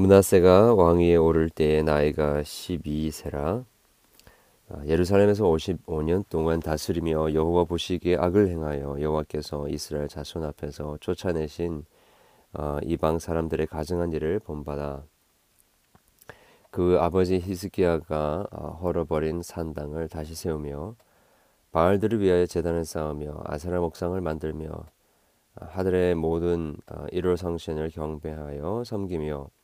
문하세가 왕위에 오를 때의 나이가 12세라. 아, 예루살렘에서 55년 동안 다스리며 여호와 보시기에 악을 행하여 여호와께서 이스라엘 자손 앞에서 쫓아내신 어, 이방 사람들의 가증한 일을 본받아 그 아버지 히스기야가 어, 헐어버린 산당을 다시 세우며 바알들을 위하여 제단을 쌓으며 아세라 목상을 만들며 아, 하늘의 모든 1월 성신을 경배하여 섬기며 어,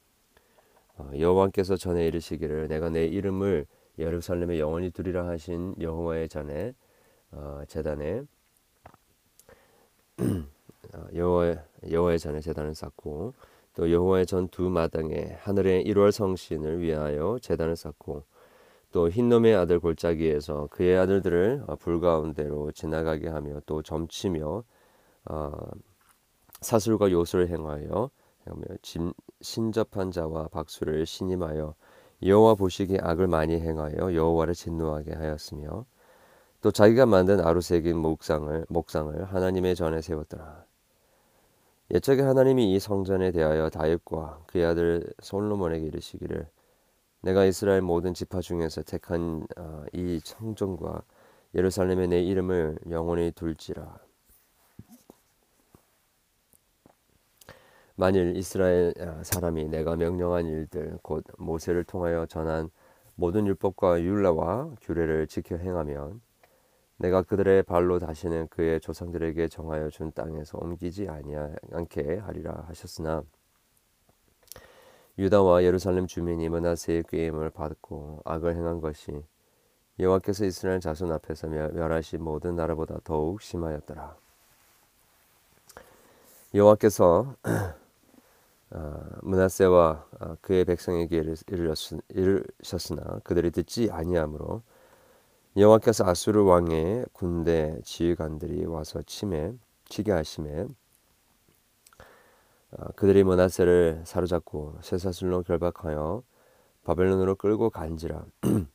여호와께서 전에 이르시기를 내가 내 이름을 예루살렘에 영원히 두리라 하신 여호와의 전에 어, 제단에 어, 여호와 여호와의 전에 제단을 쌓고 또 여호와의 전 두 마당에 하늘의 1월 성신을 위하여 제단을 쌓고 또 흰놈의 아들 골짜기에서 그의 아들들을 어, 불 가운데로 지나가게 하며 또 점치며 어, 사슬과 요술을 행하여 짐, 신접한 자와 박수를 신임하여 여호와 보시기에 악을 많이 행하여 여호와를 진노하게 하였으며 또 자기가 만든 아루새긴 목상을 목상을 하나님의 전에 세웠더라. 옛적에 하나님이 이 성전에 대하여 다윗과 그의 아들 솔로몬에게 이르시기를 내가 이스라엘 모든 지파 중에서 택한 어, 이 성전과 예루살렘에 내 이름을 영원히 둘지라 만일 이스라엘 아, 사람이 내가 명령한 일들 곧 모세를 통하여 전한 모든 율법과 율라와 규례를 지켜 행하면 내가 그들의 발로 다시는 그의 조상들에게 정하여 준 땅에서 옮기지 아니하게 하리라 하셨으나 유다와 예루살렘 주민이 문하세의 꾀임을 받고 악을 행한 것이 여호와께서 이스라엘 자손 앞에서 멸하신 모든 나라보다 더욱 심하였더라. 여호와께서 문하세와 어, 어, 그의 백성에게 이르셨으나 그들이 듣지 아니하므로 여호와께서 아수르 왕의 군대 지휘관들이 와서 침해 치게 하심에 어, 그들이 문하세를 사로잡고 쇠사슬로 결박하여 바벨론으로 끌고 간지라.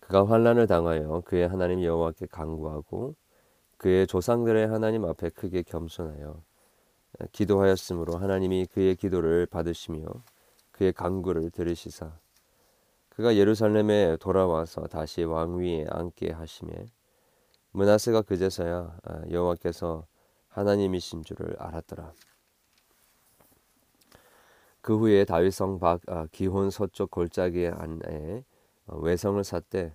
그가 환란을 당하여 그의 하나님 여호와께 간구하고 그의 조상들의 하나님 앞에 크게 겸손하여 기도하였으므로 하나님이 그의 기도를 받으시며 그의 간구를 들으시사 그가 예루살렘에 돌아와서 다시 왕위에 앉게 하심에 문하세가 그제서야 아, 여호와께서 하나님이신 줄을 알았더라. 그 후에 다윗성 박 아, 기혼 서쪽 골짜기 안에 어, 외성을 샀되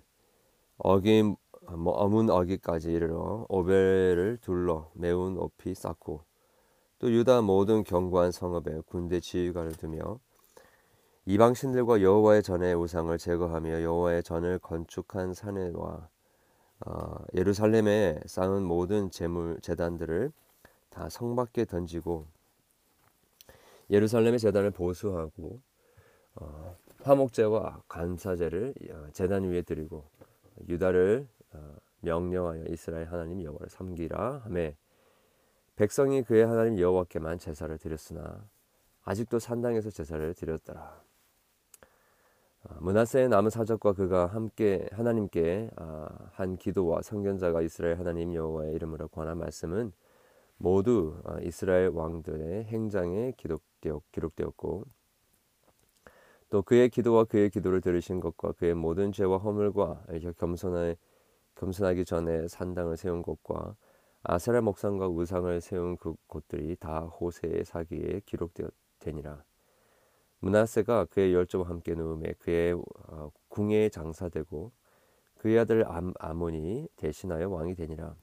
어기 뭐 어문 어기까지 이르러 오벨을 둘러 매운 옷이 쌓고 또 유다 모든 견고한 성읍에 군대 지휘관을 두며 이방 신들과 여호와의 전의 우상을 제거하며 여호와의 전을 건축한 사내와 어, 예루살렘에 쌓은 모든 재물 재단들을 다 성 밖에 던지고 예루살렘의 재단을 보수하고 어, 화목제와 간사제를 어, 재단 위에 드리고 유다를 어, 명령하여 이스라엘 하나님 여호와를 섬기라 하매 백성이 그의 하나님 여호와께만 제사를 드렸으나 아직도 산당에서 제사를 드렸더라. 아, 문하세의 남은 사적과 그가 함께 하나님께 아, 한 기도와 성견자가 이스라엘 하나님 여호와의 이름으로 권한 말씀은 모두 아, 이스라엘 왕들의 행장에 기록되었고 또 그의 기도와 그의 기도를 들으신 것과 그의 모든 죄와 허물과 겸손하기 전에 산당을 세운 것과 아세라 목상과 우상을 세운 그 곳들이 다 호세의 사기에 기록되니라. 문하세가 그의 열조와 함께 누움에 그의 어, 궁에 장사되고 그의 아들 암, 아몬이 대신하여 왕이 되니라.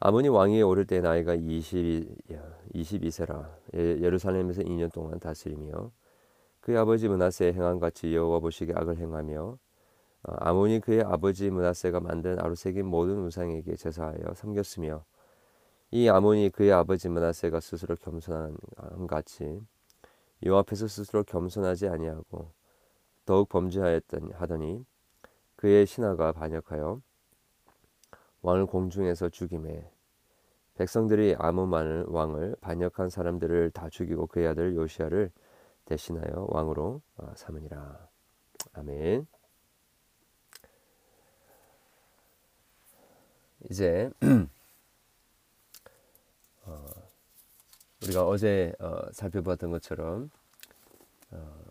아몬이 왕위에 오를 때 나이가 22, 22세라 예, 예루살렘에서 2년 동안 다스리며 그의 아버지 문하세의 행한 같이 여호와 보시기 악을 행하며 어, 아몬이 그의 아버지 문하세가 만든 아루새긴 모든 우상에게 제사하여 섬겼으며 이 아몬이 그의 아버지 문하세가 스스로 겸손한 같이 여호와 앞에서 스스로 겸손하지 아니하고 더욱 범죄하였던 하더니 그의 신하가 반역하여 왕을 공중에서 죽임에 백성들이 아몬만을 왕을 반역한 사람들을 다 죽이고 그의 아들 요시아를 대신하여 왕으로 어, 삼으니라 아멘. 이제 어, 우리가 어제 어, 살펴봤던 것처럼 어,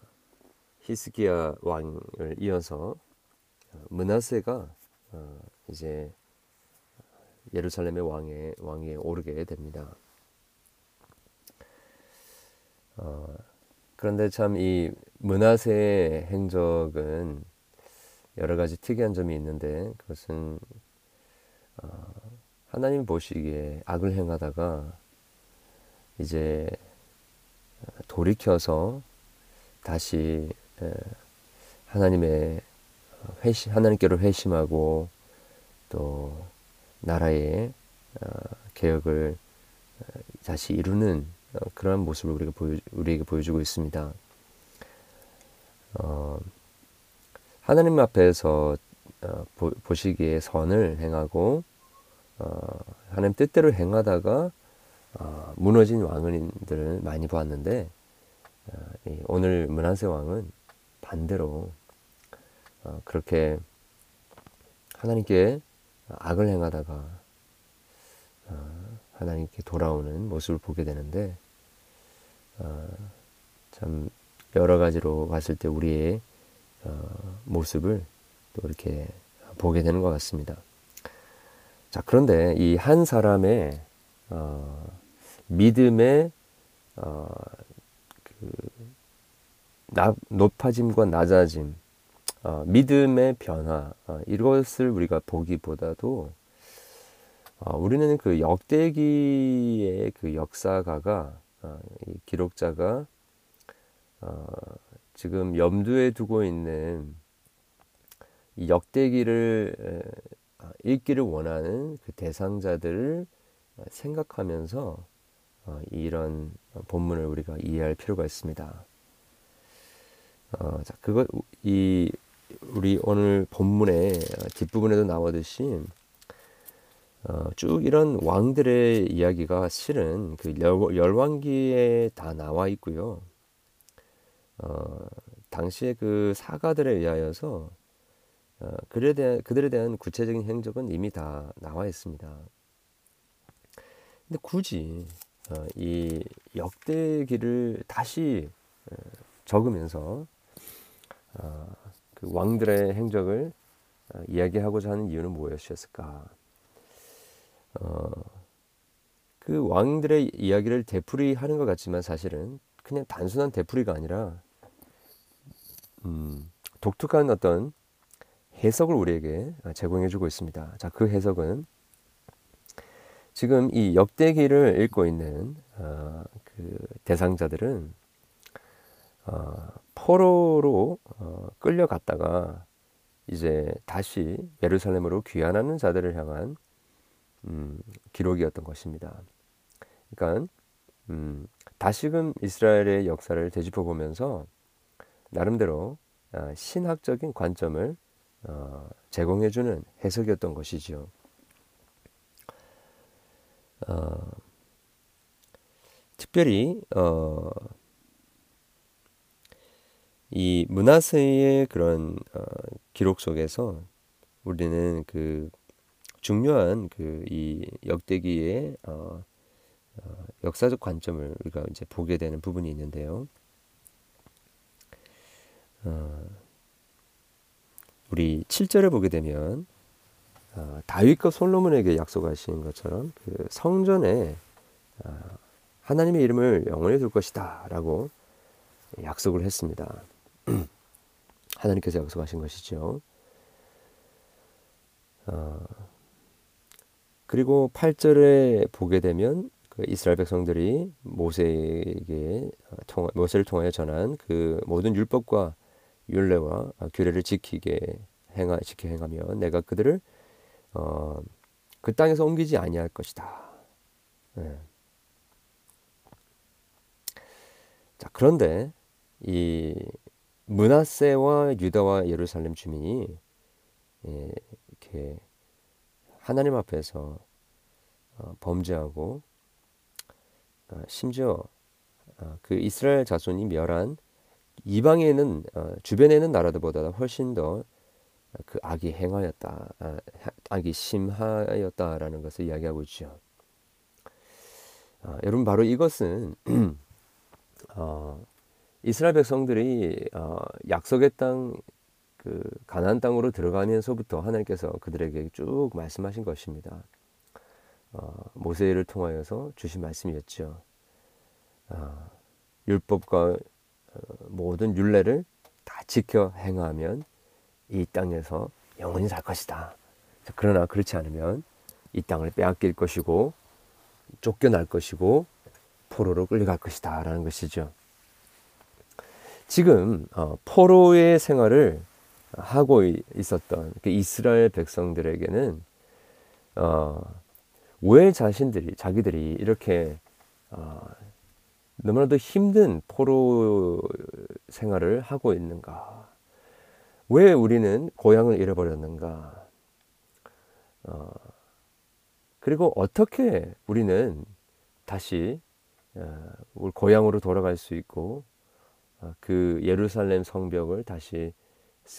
히스기야 왕을 이어서 어, 문하세가 어, 이제 예루살렘의 왕에 왕에 오르게 됩니다. 어, 그런데 참 이 문하세의 행적은 여러 가지 특이한 점이 있는데 그것은 어, 하나님 보시기에 악을 행하다가 이제 돌이켜서 다시 하나님의 회심 하나님께로 회심하고 또 나라의 어, 개혁을 다시 이루는 어, 그러한 모습을 우리가 보여, 우리에게 보여주고 있습니다. 어, 하나님 앞에서 어, 보, 보시기에 선을 행하고 어, 하나님 뜻대로 행하다가 어, 무너진 왕은들을 많이 보았는데 어, 오늘 문한세 왕은 반대로 어, 그렇게 하나님께 악을 행하다가 어, 하나님께 돌아오는 모습을 보게 되는데 어, 참 여러 가지로 봤을 때 우리의 어, 모습을 또 이렇게 보게 되는 것 같습니다. 자 그런데 이 한 사람의 어, 믿음의 어, 그 나, 높아짐과 낮아짐, 어, 믿음의 변화 어, 이것을 우리가 보기보다도 어, 우리는 그 역대기의 그 역사가가 어, 이 기록자가 어, 지금 염두에 두고 있는 이 역대기를 아, 읽기를 원하는 그 대상자들을 생각하면서 어, 이런 본문을 우리가 이해할 필요가 있습니다. 어, 자, 그거 이 우리 오늘 본문의 뒷부분에도 나오듯이 어, 쭉 이런 왕들의 이야기가 실은 그 열, 왕기에다 나와 있고요. 어, 당시에 그 사가들에 의하여서 어, 그들에 대한 그들에 대한 구체적인 행적은 이미 다 나와 있습니다. 근데 굳이 어, 이 역대기를 다시 어, 적으면서 어, 그 왕들의 행적을 어, 이야기하고자 하는 이유는 무엇이었을까? 어, 그 왕들의 이야기를 되풀이하는 것 같지만 사실은 그냥 단순한 되풀이가 아니라 음, 독특한 어떤 해석을 우리에게 제공해주고 있습니다. 자, 그 해석은 지금 이 역대기를 읽고 있는 어, 그 대상자들은 어, 포로로 어, 끌려갔다가 이제 다시 예루살렘으로 귀환하는 자들을 향한 음, 기록이었던 것입니다. 그러니까 음, 다시금 이스라엘의 역사를 되짚어 보면서 나름대로 어, 신학적인 관점을 어, 제공해주는 해석이었던 것이지요. 어, 특별히 어, 이 문하세의 그런 어, 기록 속에서 우리는 그 중요한 그 이 역대기의 어, 어, 역사적 관점을 우리가 이제 보게 되는 부분이 있는데요. 어, 우리 7절을 보게 되면 어, 다윗과 솔로몬에게 약속하신 것처럼 그 성전에 어, 하나님의 이름을 영원히 둘 것이다라고 약속을 했습니다. 하나님께서 약속하신 것이죠. 어, 그리고 8절에 보게 되면 그 이스라엘 백성들이 모세에게 어, 통하, 모세를 통하여 전한 그 모든 율법과 율례와 규례를 지키게 행하 지켜 행하며 내가 그들을 어, 그 땅에서 옮기지 아니할 것이다. 네. 자 그런데 이 문하세와 유다와 예루살렘 주민이 예, 이렇게 하나님 앞에서 어, 범죄하고 어, 심지어 어, 그 이스라엘 자손이 멸한 이방에 있는 어, 주변에 있는 나라들보다 훨씬 더 그 악이 행하였다, 아, 악이 심하였다라는 것을 이야기하고 있죠. 어, 여러분 바로 이것은 어, 이스라엘 백성들이 어, 약속의 땅, 그 가나안 땅으로 들어가면서부터 하나님께서 그들에게 쭉 말씀하신 것입니다. 어, 모세를 통하여서 주신 말씀이었죠. 어, 율법과 어, 모든 율례를 다 지켜 행하면 이 땅에서 영원히 살 것이다. 그러나 그렇지 않으면 이 땅을 빼앗길 것이고 쫓겨날 것이고 포로로 끌려갈 것이다 라는 것이죠. 지금 어, 포로의 생활을 하고 있었던 그 이스라엘 백성들에게는 어, 왜 자신들이 자기들이 이렇게 어, 너무나도 힘든 포로 생활을 하고 있는가? 왜 우리는 고향을 잃어버렸는가? 어, 그리고 어떻게 우리는 다시 어, 우리 고향으로 돌아갈 수 있고 어, 그 예루살렘 성벽을 다시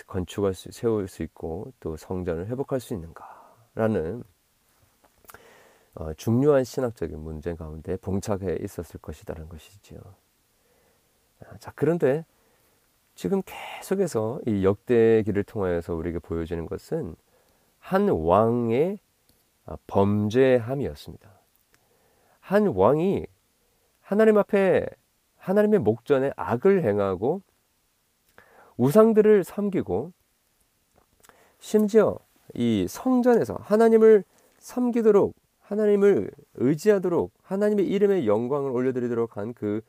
건축할 수, 세울 수 있고 또 성전을 회복할 수 있는가라는 어, 중요한 신학적인 문제 가운데 봉착해 있었을 것이다라는 것이지요. 아, 자 그런데 지금 계속해서 이 역대기를 통하여서 우리에게 보여지는 것은 한 왕의 아, 범죄함이었습니다. 한 왕이 하나님 앞에 하나님의 목전에 악을 행하고 우상들을 섬기고 심지어 이 성전에서 하나님을 섬기도록 하나님을 의지하도록 하나님의 이름의 영광을 올려드리도록 한 그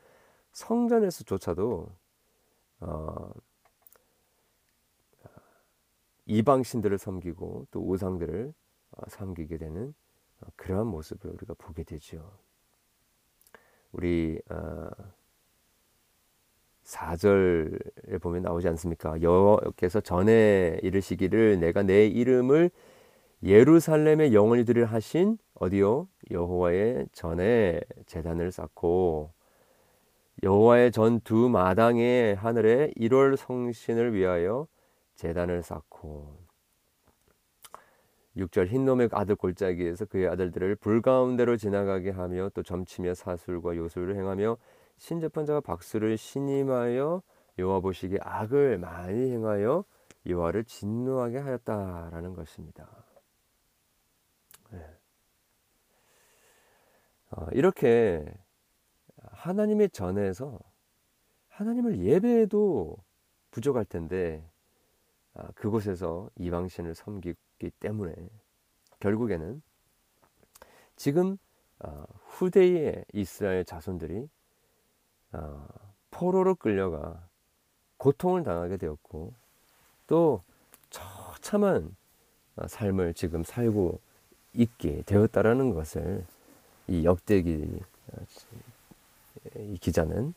성전에서조차도 어, 이방 신들을 섬기고 또 우상들을 어, 섬기게 되는 어, 그러한 모습을 우리가 보게 되죠. 우리 어, 4절에 보면 나오지 않습니까? 여호와께서 전에 이르시기를 내가 내 이름을 예루살렘에 영원히 들을 하신 어디요? 여호와의 전에 재단을 쌓고 여호와의 전 두 마당의 하늘에 1월 성신을 위하여 재단을 쌓고 6절 흰놈의 아들 골짜기에서 그의 아들들을 불 가운데로 지나가게 하며 또 점치며 사술과 요술을 행하며 신재판자가 박수를 신임하여 여호와 보시기에 악을 많이 행하여 여호와를 진노하게 하였다라는 것입니다. 네. 어, 이렇게 하나님의 전에서 하나님을 예배해도 부족할 텐데 아, 그곳에서 이방신을 섬기기 때문에 결국에는 지금 아, 후대의 이스라엘 자손들이 어, 포로로 끌려가 고통을 당하게 되었고 또 처참한 어, 삶을 지금 살고 있게 되었다라는 것을 이 역대기 어, 이 기자는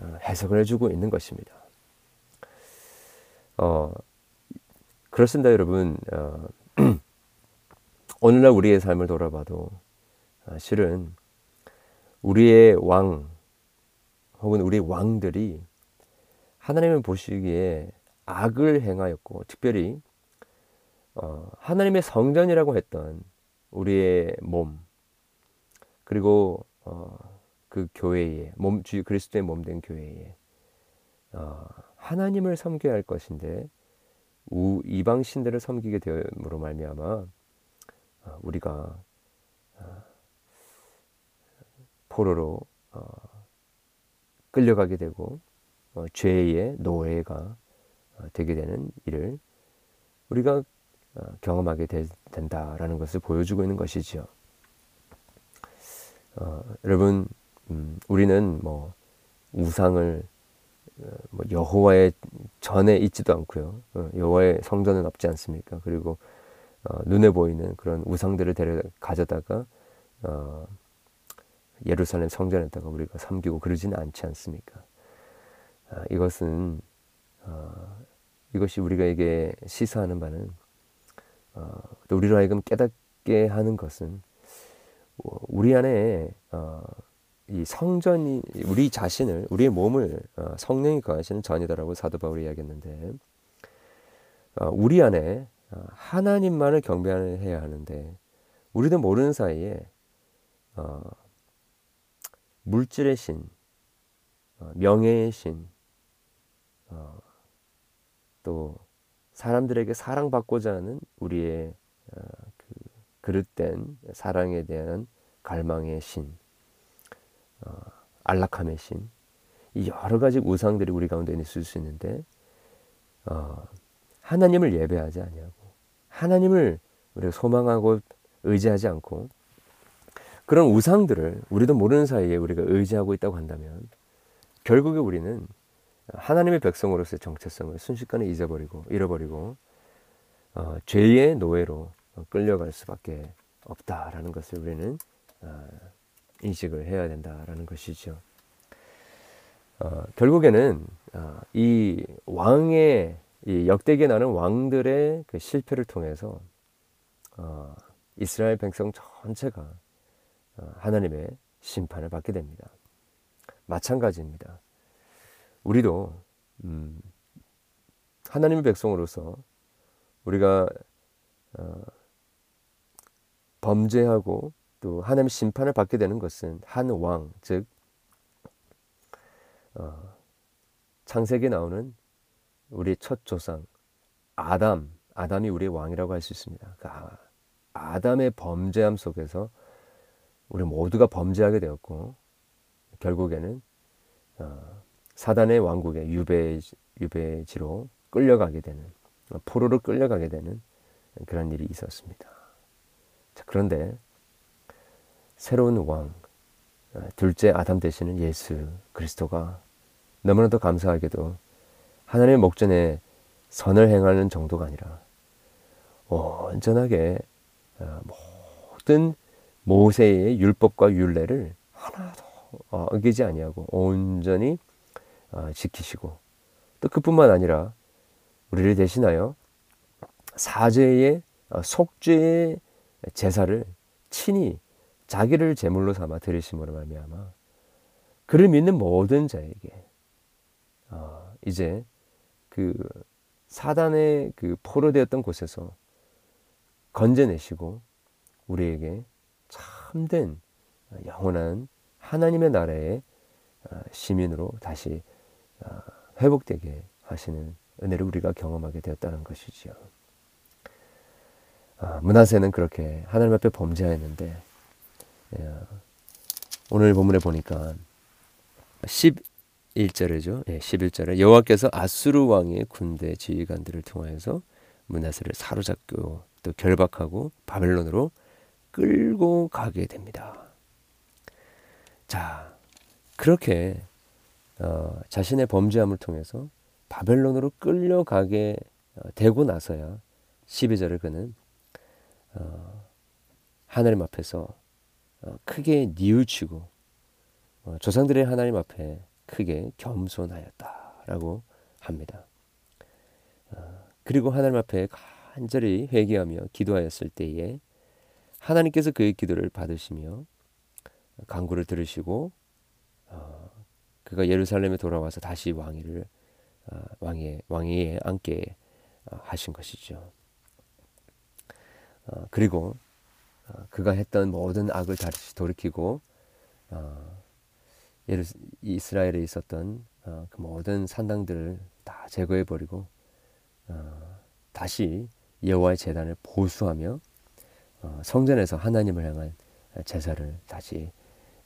어, 해석을 해주고 있는 것입니다. 어, 그렇습니다, 여러분. 어, 오늘날 우리의 삶을 돌아봐도 실은 우리의 왕, 혹은 우리 왕들이 하나님을 보시기에 악을 행하였고 특별히 어, 하나님의 성전이라고 했던 우리의 몸 그리고 어, 그 교회에 몸 주 그리스도의 몸 된 교회에 어, 하나님을 섬겨야 할 것인데 우, 이방 신들을 섬기게 됨으로 말미암아 어, 우리가 어, 포로로 어, 끌려가게 되고 어, 죄의 노예가 어, 되게 되는 일을 우리가 어, 경험하게 되, 된다라는 것을 보여주고 있는 것이지요. 어, 여러분, 음, 우리는 뭐 우상을 어, 뭐 여호와의 전에 있지도 않고요. 어, 여호와의 성전은 없지 않습니까? 그리고 눈에 보이는 그런 우상들을 데려 가져다가 예루살렘 성전에다가 우리가 섬기고 그러지는 않지 않습니까? 아, 이것은 어, 이것이 우리가에게 시사하는 바는 어, 또 우리로 하여금 깨닫게 하는 것은 어, 우리 안에 어, 이 성전이 우리 자신을 우리의 몸을 어, 성령이 거하시는 전이다라고 사도 바울이 이야기했는데 어, 우리 안에 어, 하나님만을 경배해야 하는데 우리도 모르는 사이에 어, 물질의 신, 어, 명예의 신, 어, 또 사람들에게 사랑받고자 하는 우리의 어, 그 그릇된 사랑에 대한 갈망의 신, 어, 안락함의 신, 이 여러 가지 우상들이 우리 가운데 있을 수 있는데 어, 하나님을 예배하지 아니하고 하나님을 우리가 소망하고 의지하지 않고 그런 우상들을 우리도 모르는 사이에 우리가 의지하고 있다고 한다면 결국에 우리는 하나님의 백성으로서의 정체성을 순식간에 잊어버리고 잃어버리고 어, 죄의 노예로 끌려갈 수밖에 없다라는 것을 우리는 어, 인식을 해야 된다라는 것이죠. 어, 결국에는 어, 이 왕의 이 역대기에 나는 왕들의 그 실패를 통해서 어, 이스라엘 백성 전체가 어, 하나님의 심판을 받게 됩니다. 마찬가지입니다. 우리도 음, 하나님의 백성으로서 우리가 어, 범죄하고 또 하나님의 심판을 받게 되는 것은 한 왕, 즉 어, 창세기에 나오는 우리 첫 조상 아담, 아담이 우리의 왕이라고 할 수 있습니다. 그 아, 담의 범죄함 속에서 우리 모두가 범죄하게 되었고 결국에는 어, 사단의 왕국의 유배 유배지로 끌려가게 되는 포로로 끌려가게 되는 그런 일이 있었습니다. 자, 그런데 새로운 왕 어, 둘째 아담 되시는 예수 그리스도가 너무나도 감사하게도 하나님의 목전에 선을 행하는 정도가 아니라 온전하게 어, 모든 모세의 율법과 율례를 하나도 어기지 아니하고 온전히 어, 지키시고 또 그뿐만 아니라 우리를 대신하여 사죄의 어, 속죄의 제사를 친히 자기를 제물로 삼아 드리심으로 말미암아 그를 믿는 모든 자에게 어, 이제 그 사단의 그 포로되었던 곳에서 건져내시고 우리에게 참된 영원한 하나님의 나라의 어, 시민으로 다시 어, 회복되게 하시는 은혜를 우리가 경험하게 되었다는 것이지요. 아, 문하세는 그렇게 하나님 앞에 범죄하였는데 예, 오늘 본문에 보니까 11절이죠. 예, 11절에 여호와께서 아수르 왕의 군대 지휘관들을 통하여서 문하세를 사로잡고 또 결박하고 바벨론으로 끌고 가게 됩니다. 자, 그렇게 어, 자신의 범죄함을 통해서 바벨론으로 끌려가게 어, 되고 나서야 12절을 그는 어, 하나님 앞에서 어, 크게 뉘우치고 어, 조상들의 하나님 앞에 크게 겸손하였다라고 합니다. 어, 그리고 하나님 앞에 간절히 회개하며 기도하였을 때에 하나님께서 그의 기도를 받으시며 강구를 들으시고 어, 그가 예루살렘에 돌아와서 다시 왕위를 어, 왕의 왕위에 앉게 어, 하신 것이죠. 어, 그리고 어, 그가 했던 모든 악을 다시 돌이키고 어, 예루, 이스라엘에 있었던 어, 그 모든 산당들을 다 제거해 버리고 어, 다시 여호와의 제단을 보수하며 어, 성전에서 하나님을 향한 제사를 다시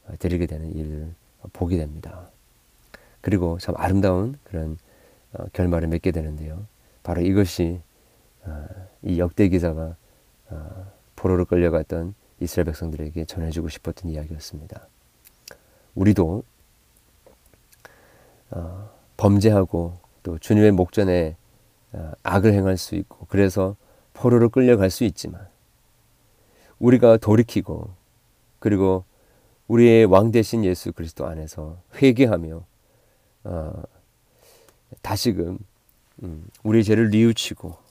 어, 드리게 되는 일을 보게 됩니다. 그리고 참 아름다운 그런 어, 결말을 맺게 되는데요. 바로 이것이 어, 이 역대 기자가 어, 포로로 끌려갔던 이스라엘 백성들에게 전해주고 싶었던 이야기였습니다. 우리도 어, 범죄하고 또 주님의 목전에 어, 악을 행할 수 있고 그래서 포로로 끌려갈 수 있지만 우리가 돌이키고 그리고 우리의 왕 대신 예수 그리스도 안에서 회개하며 어, 다시금 음, 우리의 죄를 뉘우치고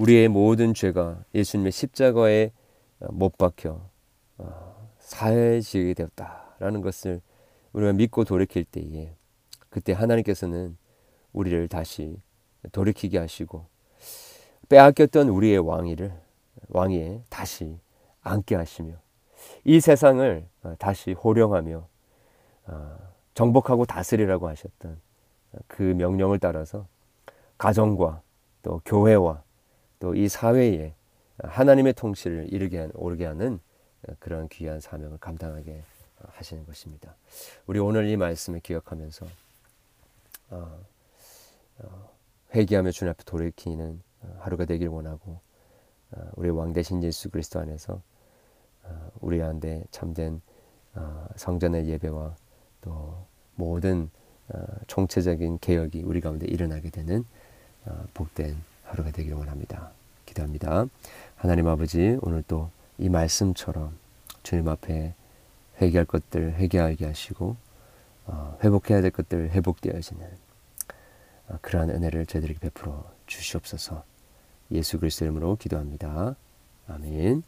우리의 모든 죄가 예수님의 십자가에 어, 못 박혀 어, 사해지게 되었다라는 것을 우리가 믿고 돌이킬 때에 그때 하나님께서는 우리를 다시 돌이키게 하시고 빼앗겼던 우리의 왕위를 왕위에 다시 앉게 하시며 이 세상을 어, 다시 호령하며 어, 정복하고 다스리라고 하셨던 그 명령을 따라서 가정과 또 교회와 또 이 사회에 하나님의 통치를 이르게 오르게 하는 그런 귀한 사명을 감당하게 하시는 것입니다. 우리 오늘 이 말씀을 기억하면서 어, 어, 회개하며 주님 앞에 돌이키는 하루가 되길 원하고 어, 우리 왕 대신 예수 그리스도 안에서 우리 안에 참된 성전의 예배와 또 모든 총체적인 개혁이 우리 가운데 일어나게 되는 복된 하루가 되길 원합니다. 기도합니다. 하나님 아버지 오늘 또 이 말씀처럼 주님 앞에 회개할 것들 회개하게 하시고 어, 회복해야 될 것들 회복되어지는 어, 그러한 은혜를 저희들에게 베풀어 주시옵소서. 예수 그리스도 이름으로 기도합니다. 아멘.